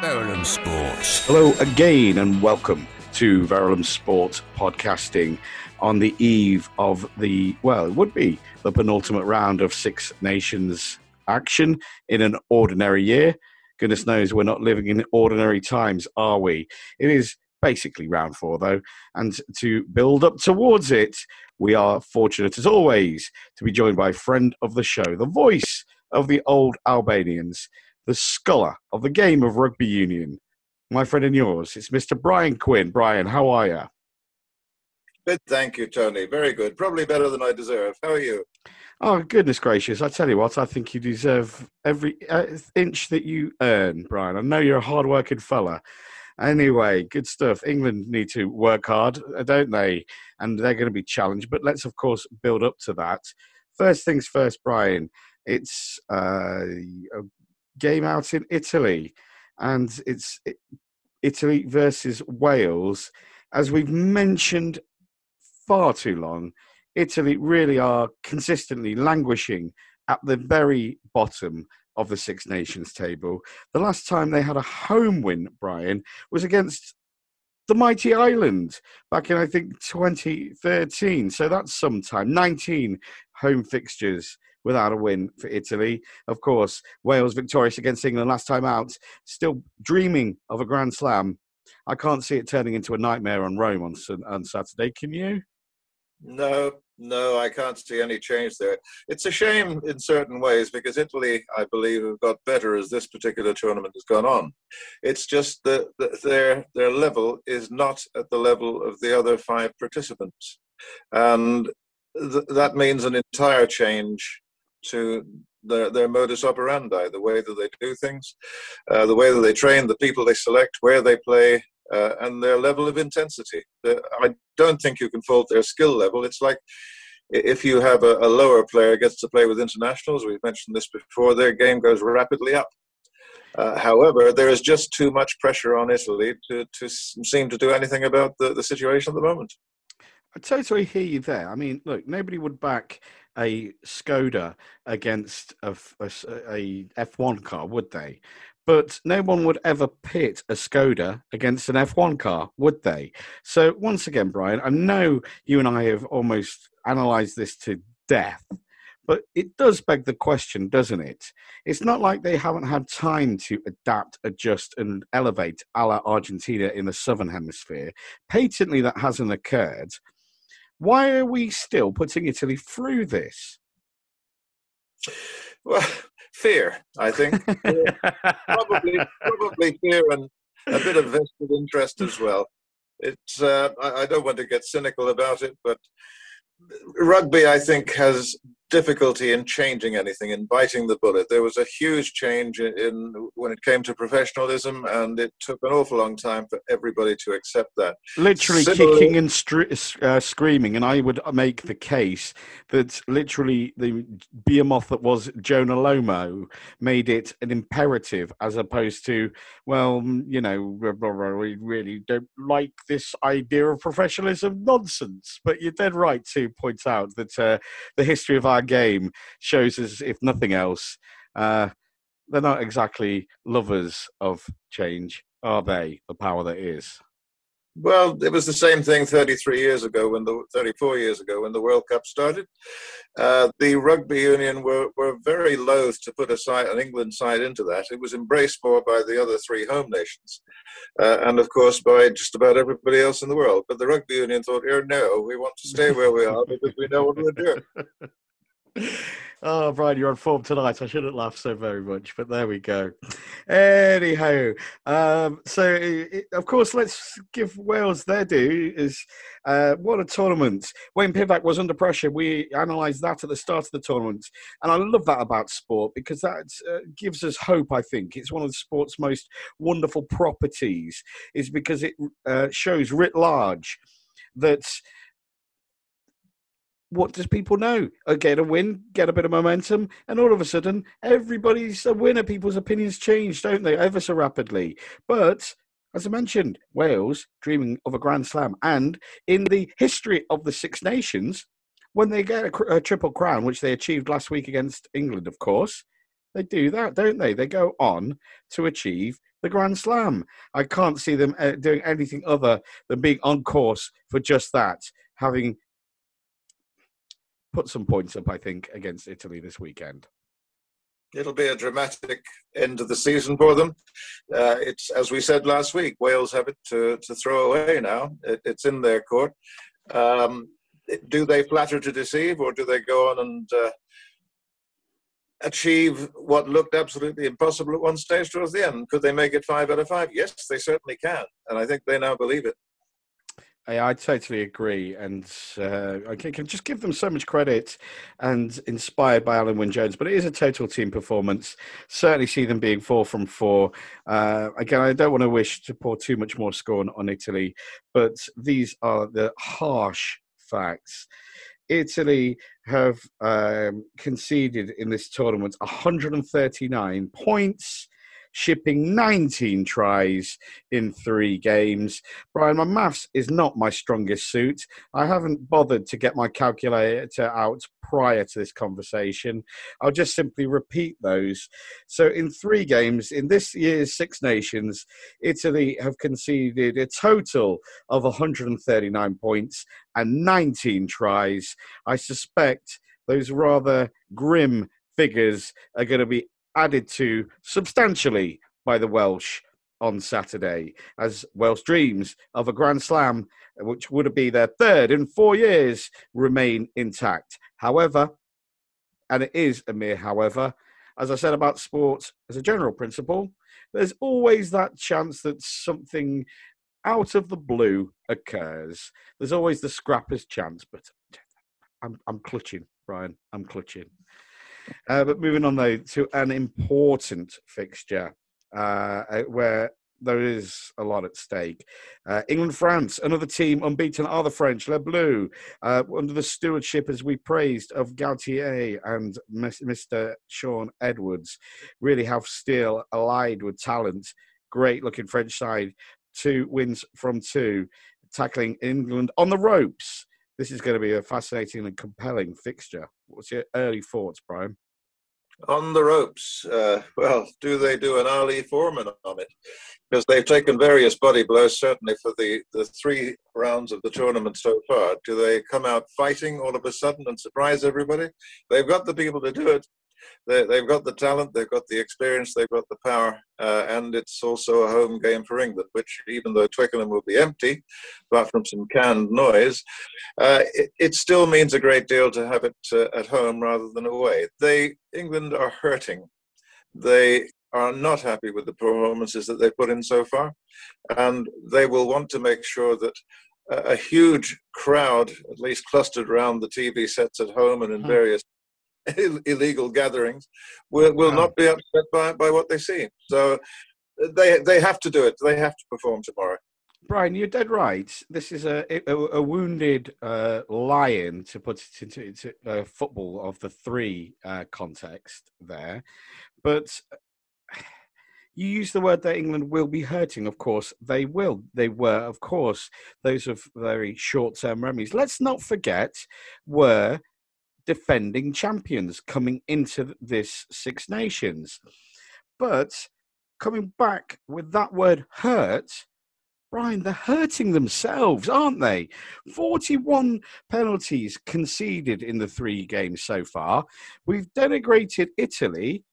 Verulam Sports. Hello again, and welcome to Verulam Sports podcasting on the eve of the, well, it would be the penultimate round of Six Nations action in an ordinary year. Goodness knows we're not living in ordinary times, are we? It is basically round four, though. And to build up towards it, we are fortunate, as always, to be joined by a friend of the show, the voice of the old Albanians, the scholar of the game of rugby union, my friend and yours. It's Mr. Brian Quinn. Brian, how are you? Good, thank you, Tony. Very good. Probably better than I deserve. How are you? Oh, goodness gracious. I tell you what, I think you deserve every uh, inch that you earn, Brian. I know you're a hard working fella. Anyway, good stuff. England need to work hard, uh, don't they? And they're going to be challenged. But let's, of course, build up to that. First things first, Brian. It's uh, a game out in Italy, and it's Italy versus Wales. As we've mentioned far too long, Italy really are consistently languishing at the very bottom of the Six Nations table. The last time they had a home win, Brian, was against the mighty Ireland back in, I think, 2013. So that's some time. 19 home fixtures without a win for Italy. Of course, Wales victorious against England last time out, still dreaming of a Grand Slam. I can't see it turning into a nightmare on Rome on, on Saturday. Can you? No, no, I can't see any change there. It's a shame in certain ways because Italy, I believe, have got better as this particular tournament has gone on. It's just that their their level is not at the level of the other five participants, and th- that means an entire change to their, their modus operandi, the way that they do things, uh, the way that they train, the people they select, where they play, uh, and their level of intensity. I don't think you can fault their skill level. It's like if you have a, a, lower player gets to play with internationals, we've mentioned this before, their game goes rapidly up. Uh, however, there is just too much pressure on Italy to, to seem to do anything about the, the situation at the moment. I totally hear you there. I mean, look, nobody would back a Skoda against a, a, a F1 car, would they? But no one would ever pit a Skoda against an F1 car, would they? So, once again, Brian, I know you and I have almost analysed this to death, but it does beg the question, doesn't it? It's not like they haven't had time to adapt, adjust, and elevate a la Argentina in the Southern Hemisphere. Patently, that hasn't occurred. Why are we still putting Italy through this? Well, fear, I think. probably, probably fear and a bit of vested interest as well. It's. Uh, I, I don't want to get cynical about it, but rugby, I think, has difficulty in changing anything, in biting the bullet. There was a huge change in, in, when it came to professionalism, and it took an awful long time for everybody to accept that. Literally Similarly, kicking and stri- uh, screaming, and I would make the case that literally the behemoth that was Jonah Lomu made it an imperative, as opposed to, well, you know, we really don't like this idea of professionalism nonsense. But you're dead right to point out that uh, the history of our our game shows us, if nothing else, uh, they're not exactly lovers of change, are they? The power that is. Well, it was the same thing 33 years ago, when the 34 years ago, when the World Cup started. Uh, the rugby union were, were very loath to put a side, an England side into that. It was embraced more by the other three home nations, uh, and of course by just about everybody else in the world. But the rugby union thought, "Here, no, we want to stay where we are because we know what we're doing." oh, Brian, you're on form tonight. I shouldn't laugh so very much, but there we go. Anyhow, um, so it, of course, let's give Wales their due. Is uh, what a tournament. Wayne Pivac was under pressure. We analysed that at the start of the tournament, and I love that about sport because that uh, gives us hope. I think it's one of the sport's most wonderful properties, is because it uh, shows writ large that what does people know? Get a win, get a bit of momentum, and all of a sudden, everybody's a winner. People's opinions change, don't they, ever so rapidly? But as I mentioned, Wales dreaming of a Grand Slam, and in the history of the Six Nations, when they get a, a triple crown, which they achieved last week against England, of course, They do that, don't they? They go on to achieve the Grand Slam. I can't see them uh, doing anything other than being on course for just that, having put some points up, I think, against Italy this weekend. It'll be a dramatic end of the season for them. Uh, it's as we said last week. Wales have it to, to throw away now. It, it's in their court. Um, do they flatter to deceive, or do they go on and uh, achieve what looked absolutely impossible at one stage towards the end? Could they make it five out of five? Yes, they certainly can, and I think they now believe it. I, I totally agree, and uh, I can, can, just give them so much credit, and inspired by Alun Wyn Jones. But it is a total team performance. Certainly see them being four from four. Uh, again, I don't want to wish to pour too much more scorn on Italy, but these are the harsh facts. Italy have um, conceded in this tournament 139 points shipping 19 tries in three games. Brian, my maths is not my strongest suit. I haven't bothered to get my calculator out prior to this conversation. I'll just simply repeat those. So, in three games in this year's Six Nations, Italy have conceded a total of 139 points and 19 tries. I suspect those rather grim figures are going to be added to substantially by the Welsh on Saturday as Welsh dreams of a Grand Slam, which would be their third in four years, remain intact. However, and it is a mere however, as I said about sports as a general principle, there's always that chance that something out of the blue occurs. There's always the scrapper's chance, but I'm, I'm clutching, Brian. I'm clutching. Uh, but moving on though to an important fixture uh, uh, where there is a lot at stake. Uh, England, France, another team unbeaten are the French, Le Bleu, uh, under the stewardship, as we praised, of Galthié and Mr. Shaun Edwards, really have still allied with talent. Great looking French side, two wins from two, tackling England on the ropes this is going to be a fascinating and compelling fixture. What's your early thoughts, Brian? On the ropes. Uh, well, do they do an Ali Foreman on it? Because they've taken various body blows, certainly for the, the three rounds of the tournament so far. Do they come out fighting all of a sudden and surprise everybody? They've got the people to do it they, have got the talent, they've got the experience, they've got the power, uh, and it's also a home game for England, which even though Twickenham will be empty, apart from some canned noise, uh, it, it, still means a great deal to have it uh, at home rather than away. They England are hurting. They are not happy with the performances that they've put in so far, and they will want to make sure that a huge crowd, at least clustered around the TV sets at home and in hmm. various illegal gatherings will, will not be upset by, by what they see. So they, they have to do it. They have to perform tomorrow. Brian, you're dead right. This is a a, a wounded uh, lion, to put it into, into uh, football of the three uh, context there. But you use the word that England will be hurting. Of course, they will. They were, of course, those of very short term remedies. Let's not forget were defending champions coming into this Six Nations. But coming back with that word hurt, Brian, they're hurting themselves, aren't they? 41 penalties conceded in the three games so far. We've denigrated Italy,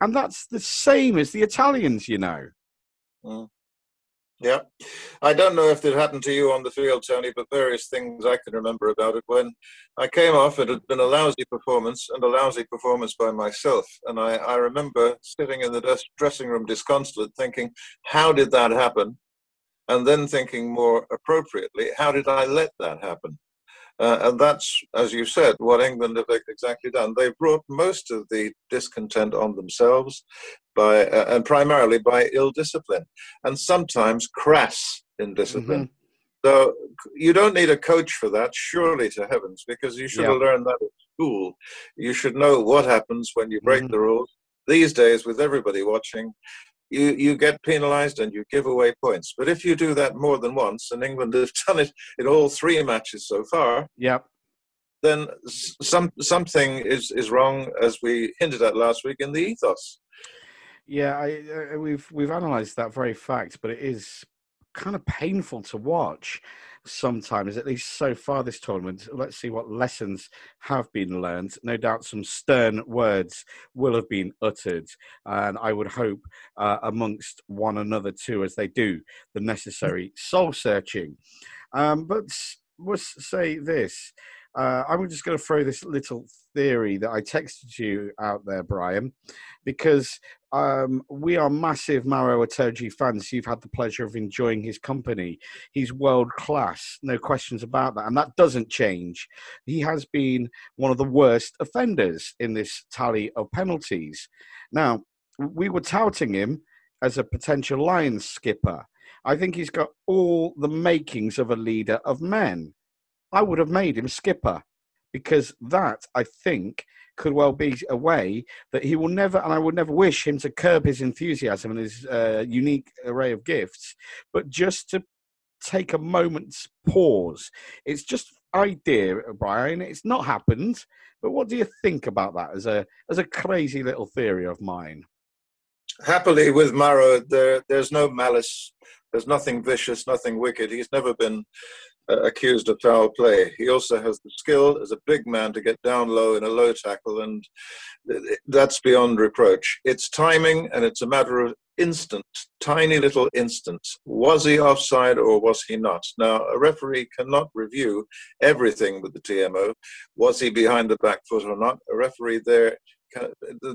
and that's the same as the Italians, you know. Mm. Yeah. I don't know if it happened to you on the field, Tony, but various things I can remember about it. When I came off, it had been a lousy performance and a lousy performance by myself. And I, I remember sitting in the dressing room disconsolate, thinking, how did that happen? And then thinking more appropriately, how did I let that happen? Uh, and that's, as you said, what England have exactly done. They've brought most of the discontent on themselves by, uh, and primarily by ill discipline, and sometimes crass indiscipline. Mm-hmm. So you don't need a coach for that, surely to heavens, because you should yeah. have learned that at school. You should know what happens when you break mm-hmm. the rules. These days, with everybody watching, you, you get penalised and you give away points. But if you do that more than once, and England has done it in all three matches so far, yep. then some something is is wrong, as we hinted at last week in the ethos. Yeah, I, uh, we've we've analysed that very fact, but it is kind of painful to watch sometimes, at least so far this tournament. Let's see what lessons have been learned. No doubt some stern words will have been uttered, and I would hope uh, amongst one another too, as they do the necessary soul searching. Um, but let's say this. Uh, I'm just going to throw this little theory that I texted you out there, Brian, because um, we are massive Maro Itoje fans. You've had the pleasure of enjoying his company. He's world class, no questions about that. And that doesn't change. He has been one of the worst offenders in this tally of penalties. Now, we were touting him as a potential Lions skipper. I think he's got all the makings of a leader of men. I would have made him skipper because that, I think, could well be a way that he will never, and I would never wish him to curb his enthusiasm and his uh, unique array of gifts, but just to take a moment's pause. It's just idea, Brian. It's not happened, but what do you think about that as a as a crazy little theory of mine? Happily, with Maro, there there's no malice. There's nothing vicious, nothing wicked. He's never been uh, accused of foul play. He also has the skill as a big man to get down low in a low tackle, and that's beyond reproach. It's timing, and it's a matter of instant, tiny little instance. Was he offside or was he not? Now, a referee cannot review everything with the TMO. Was he behind the back foot or not? A referee there,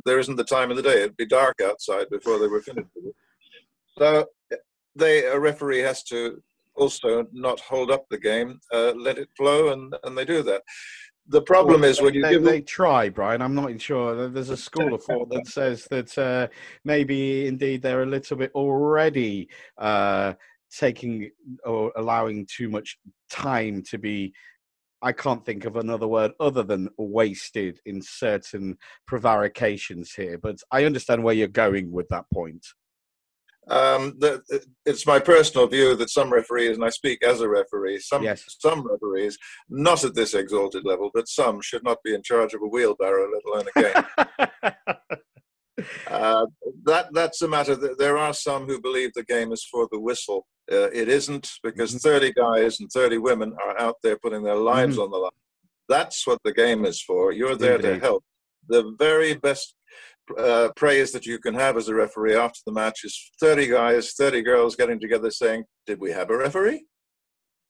there isn't the time of the day. It'd be dark outside before they were finished. So they, a referee has to also not hold up the game, uh, let it flow, and, and they do that. The problem well, is when you they, give they try, Brian. I'm not sure. There's a school of thought that says that uh, maybe indeed they're a little bit already uh, taking or allowing too much time to be I can't think of another word other than wasted in certain prevarications here, but I understand where you're going with that point. Um, the, it's my personal view that some referees, and I speak as a referee, some yes. some referees, not at this exalted level, but some should not be in charge of a wheelbarrow, let alone a game. uh, that that's a matter. That there are some who believe the game is for the whistle. Uh, it isn't because mm-hmm. 30 guys and 30 women are out there putting their lives mm-hmm. on the line. That's what the game is for. You're there Indeed. to help. The very best uh, praise that you can have as a referee after the match is 30 guys, 30 girls getting together saying, Did we have a referee?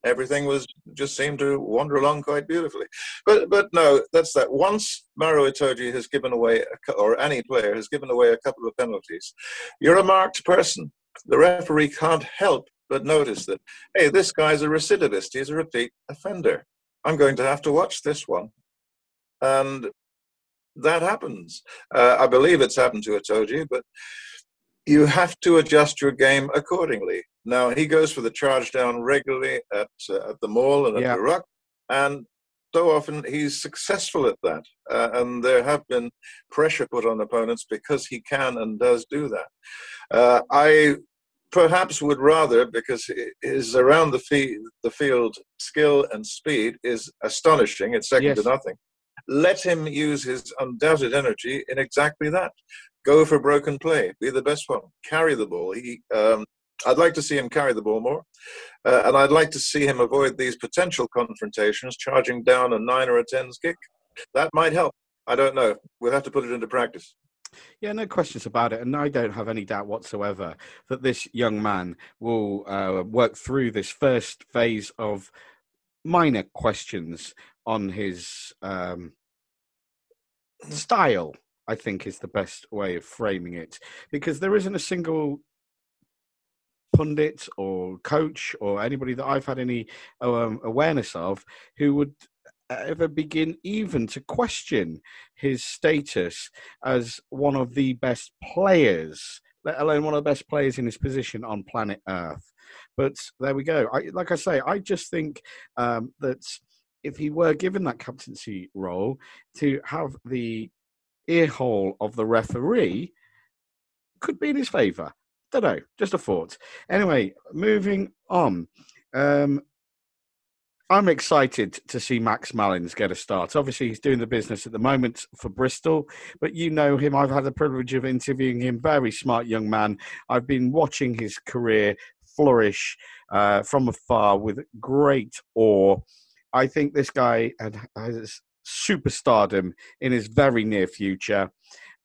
Everything was just seemed to wander along quite beautifully. But but no, that's that. Once Maro Itoje has given away, a, or any player has given away a couple of penalties, you're a marked person. The referee can't help but notice that, hey, this guy's a recidivist. He's a repeat offender. I'm going to have to watch this one. And that happens. Uh, I believe it's happened to Itoje, but you have to adjust your game accordingly. Now he goes for the charge down regularly at uh, at the maul and at yeah. the ruck, and so often he's successful at that. Uh, and there have been pressure put on opponents because he can and does do that. Uh, I perhaps would rather, because his around the, fee- the field skill and speed is astonishing. It's second yes. to nothing let him use his undoubted energy in exactly that. Go for broken play, be the best one, carry the ball. He, um, I'd like to see him carry the ball more, uh, and I'd like to see him avoid these potential confrontations, charging down a nine or a tens kick. That might help. I don't know. We'll have to put it into practice. Yeah, no questions about it. And I don't have any doubt whatsoever that this young man will uh, work through this first phase of minor questions on his um, style. I think is the best way of framing it because there isn't a single pundit or coach or anybody that I've had any um, awareness of who would ever begin even to question his status as one of the best players, let alone one of the best players in his position on planet Earth. But there we go. I, like I say, I just think um, that if he were given that captaincy role, to have the earhole of the referee could be in his favour. Don't know, just a thought. Anyway, moving on. Um, I'm excited to see Max Malins get a start. Obviously, he's doing the business at the moment for Bristol, but you know him. I've had the privilege of interviewing him. Very smart young man. I've been watching his career flourish uh, from afar with great awe. I think this guy has superstardom in his very near future,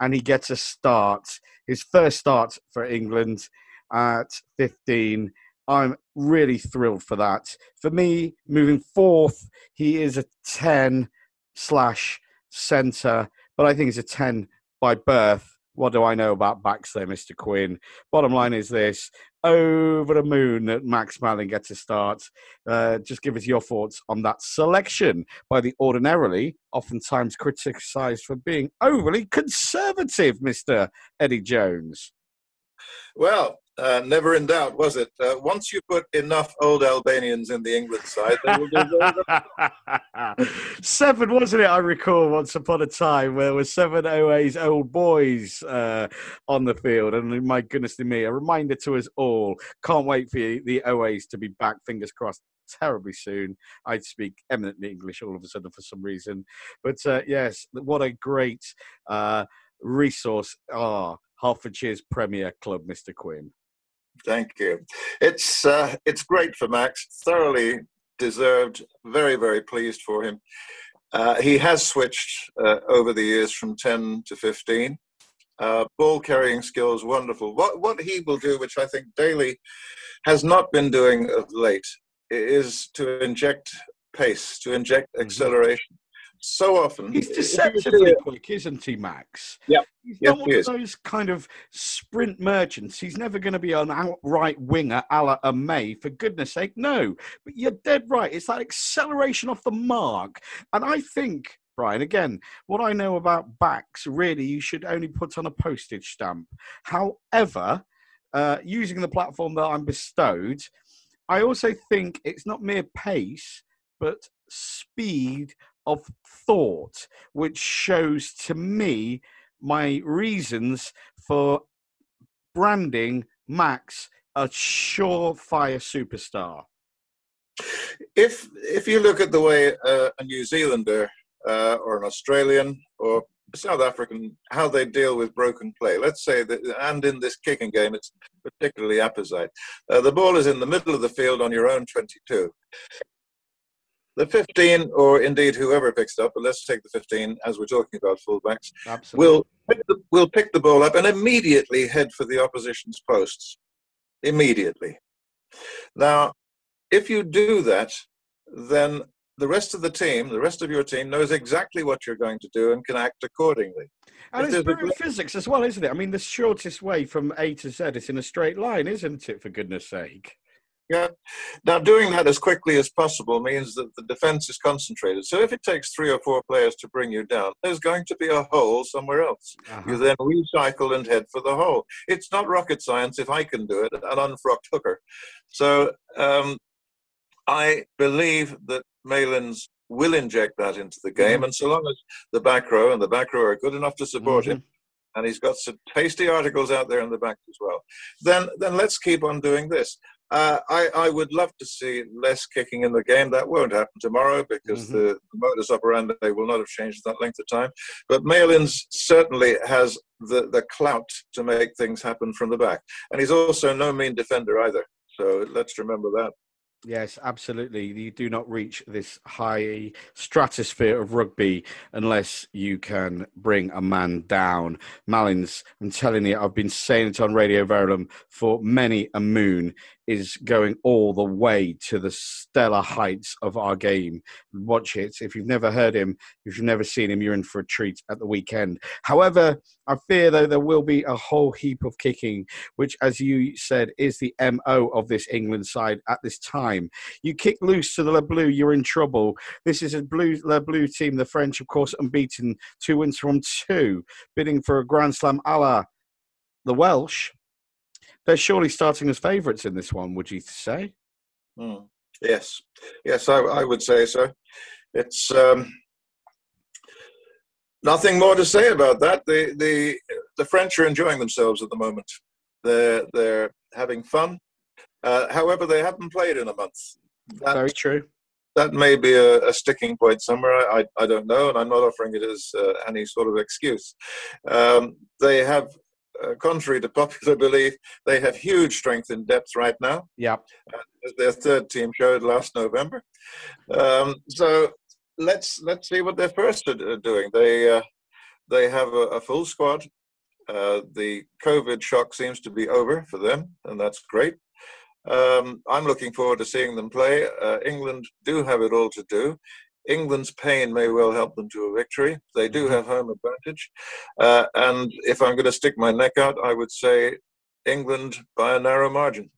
and he gets a start, his first start for England at 15 I'm really thrilled for that. For me, moving fourth, he is a 10 slash centre, but I think he's a 10 by birth. What do I know about backs there, Mr. Quinn? Bottom line is this over the moon that Max Malin gets a start. Uh, just give us your thoughts on that selection by the ordinarily, oftentimes criticised for being overly conservative, Mr. Eddie Jones. Well, uh, never in doubt, was it? Uh, once you put enough old Albanians in the England side, will do Seven, wasn't it? I recall once upon a time where there were seven OA's old boys uh, on the field. And my goodness to me, a reminder to us all. Can't wait for the OAs to be back, fingers crossed, terribly soon. I'd speak eminently English all of a sudden for some reason. But uh, yes, what a great uh, resource are Hertfordshire's Premier Club, Mr. Quinn. Thank you. It's uh, it's great for Max. Thoroughly deserved. Very very pleased for him. Uh, he has switched uh, over the years from 10 to 15. Uh, ball carrying skills, wonderful. What what he will do, which I think Daly has not been doing of late, is to inject pace, to inject mm-hmm. So often. He's deceptively quick, isn't he, Max? Yeah. He's yes, not one of those kind of sprint merchants. He's never going to be an outright winger a la a May, for goodness sake. No. But you're dead right. It's that acceleration off the mark. And I think, Brian, again, what I know about backs, really, you should only put on a postage stamp. However, uh, using the platform that I'm bestowed, I also think it's not mere pace, but speed of thought, which shows to me my reasons for branding Max a surefire superstar. If if you look at the way uh, a New Zealander uh, or an Australian or South African how they deal with broken play, let's say that, and in this kicking game, it's particularly apposite. Uh, the ball is in the middle of the field on your own 22 the 15, or indeed whoever picks it up, but let's take the 15 as we're talking about fullbacks, Absolutely. will pick the, will pick the ball up and immediately head for the opposition's posts. Immediately. Now, if you do that, then the rest of the team, the rest of your team, knows exactly what you're going to do and can act accordingly. And if it's brute physics as well, isn't it? I mean, the shortest way from A to Z is in a straight line, isn't it? For goodness' sake. Yeah. Now, doing that as quickly as possible means that the defense is concentrated. So, if it takes three or four players to bring you down, there's going to be a hole somewhere else. Uh-huh. You then recycle and head for the hole. It's not rocket science if I can do it, an unfrocked hooker. So, um, I believe that Malins will inject that into the game. Mm-hmm. And so long as the back row and the back row are good enough to support mm-hmm. him, and he's got some tasty articles out there in the back as well, then, then let's keep on doing this. Uh, I, I, would love to see less kicking in the game. That won't happen tomorrow because mm-hmm. the, the, modus operandi will not have changed that length of time. But Malins certainly has the, the clout to make things happen from the back. And he's also no mean defender either. So let's remember that. Yes, absolutely. You do not reach this high stratosphere of rugby unless you can bring a man down. Malins, I'm telling you, I've been saying it on Radio Verulam for many a moon is going all the way to the stellar heights of our game. Watch it. If you've never heard him, if you've never seen him, you're in for a treat at the weekend. However, I fear though there will be a whole heap of kicking, which, as you said, is the MO of this England side at this time. You kick loose to the Le Bleu, you're in trouble. This is a blue Le Bleu team, the French, of course, unbeaten, two wins from two, bidding for a Grand Slam a la the Welsh they're surely starting as favourites in this one. Would you say? Mm. Yes, yes, I, I, would say so. It's um, nothing more to say about that. The the the French are enjoying themselves at the moment. They're they're having fun. Uh, however, they haven't played in a month. That, Very true. that may be a, a sticking point somewhere. I, I, don't know, and I'm not offering it as uh, any sort of excuse. Um, they have, uh, contrary to popular belief, they have huge strength in depth right now. Yeah, as their third team showed last November. Um, so let's let's see what their first are doing. They uh, they have a, a full squad. Uh, the COVID shock seems to be over for them, and that's great. Um, I'm looking forward to seeing them play. Uh, England do have it all to do. England's pain may well help them to a victory. They do mm-hmm. have home advantage. Uh, and if I'm going to stick my neck out, I would say England by a narrow margin.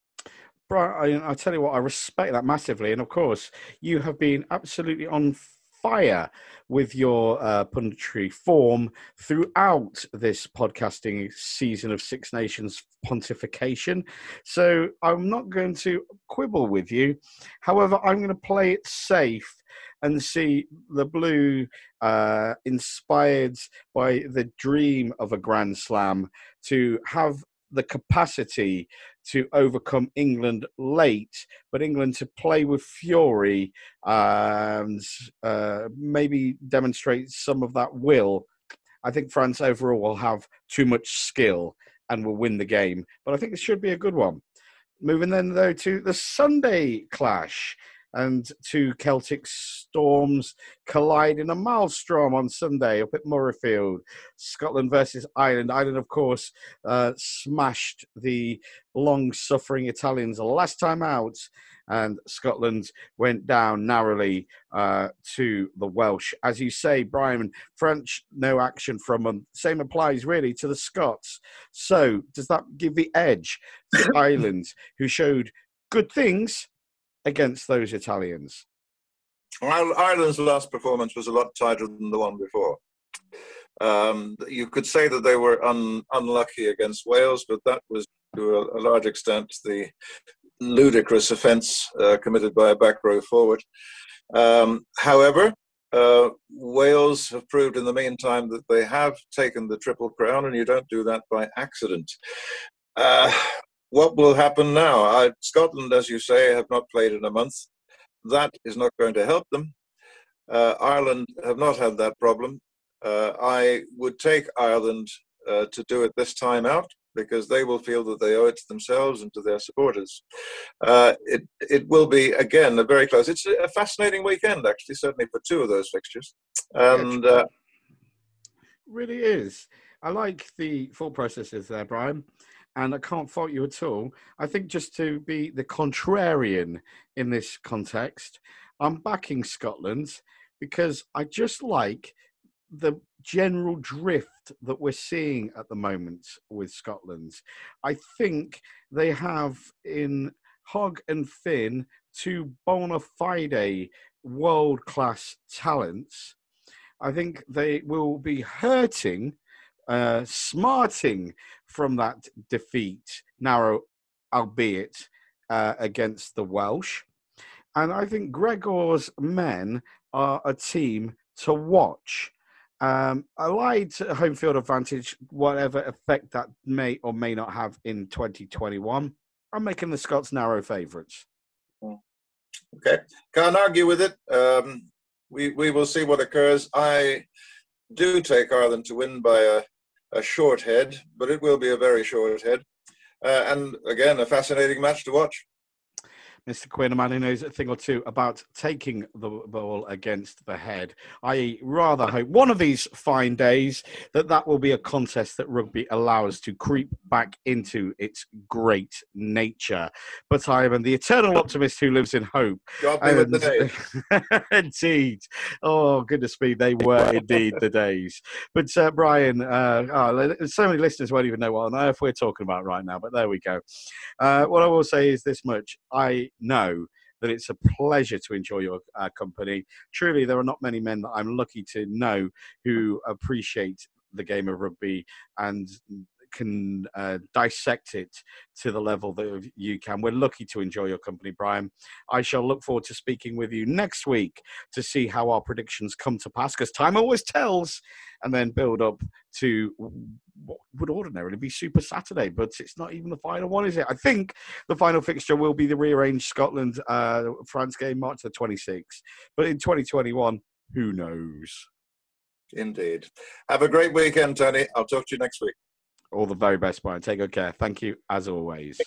Brian, I, I tell you what, I respect that massively. And of course, you have been absolutely on fire with your uh, punditry form throughout this podcasting season of Six Nations pontification. So I'm not going to quibble with you. However, I'm going to play it safe and see the blue uh, inspired by the dream of a Grand Slam to have the capacity to overcome England late, but England to play with fury and uh, maybe demonstrate some of that will. I think France overall will have too much skill and will win the game, but I think it should be a good one. Moving then, though, to the Sunday clash and two Celtic storms collide in a maelstrom on Sunday up at Murrayfield. Scotland versus Ireland. Ireland, of course, uh, smashed the long suffering Italians last time out. And Scotland went down narrowly uh, to the Welsh. As you say, Brian, French, no action from them. Same applies really to the Scots. So, does that give the edge to Ireland, who showed good things against those Italians? Ireland's last performance was a lot tighter than the one before. Um, you could say that they were un, unlucky against Wales, but that was to a, a large extent the ludicrous offence uh, committed by a back row forward. Um, however, uh, Wales have proved in the meantime that they have taken the Triple Crown, and you don't do that by accident. Uh, what will happen now? I, Scotland, as you say, have not played in a month. That is not going to help them. Uh, Ireland have not had that problem. Uh, I would take Ireland uh, to do it this time out because they will feel that they owe it to themselves and to their supporters. Uh, it it will be again a very close. It's a fascinating weekend, actually, certainly for two of those fixtures, and uh, really is. I like the thought processes there, Brian and I can't fault you at all. I think just to be the contrarian in this context, I'm backing Scotland because I just like the general drift that we're seeing at the moment with Scotland. I think they have in Hogg and Finn two bona fide world class talents. I think they will be hurting smarting from that defeat, narrow albeit, uh, against the Welsh. And I think Gregor's men are a team to watch. Um, I lied home field advantage, whatever effect that may or may not have in 2021. I'm making the Scots narrow favourites. Okay, can't argue with it. Um, we we will see what occurs. I do take Ireland to win by a a short head, but it will be a very short head. Uh, and again, a fascinating match to watch. Mr. Quinn, a man who knows a thing or two about taking the ball against the head. I rather hope one of these fine days that that will be a contest that rugby allows to creep back into its great nature. But I am the eternal optimist who lives in hope. And, indeed. Oh, goodness me, they were indeed the days. But uh, Brian, uh, oh, so many listeners won't even know what on earth we're talking about right now, but there we go. Uh, what I will say is this much. I know that it's a pleasure to enjoy your uh, company. Truly, there are not many men that I'm lucky to know who appreciate the game of rugby and can uh, dissect it to the level that you can. We're lucky to enjoy your company, Brian. I shall look forward to speaking with you next week to see how our predictions come to pass, because time always tells, and then build up to what would ordinarily be Super Saturday, but it's not even the final one, is it? I think the final fixture will be the rearranged Scotland uh, France game, March the 26th. But in 2021, who knows? Indeed. Have a great weekend, Tony. I'll talk to you next week. All the very best, Brian. Take good care. Thank you, as always.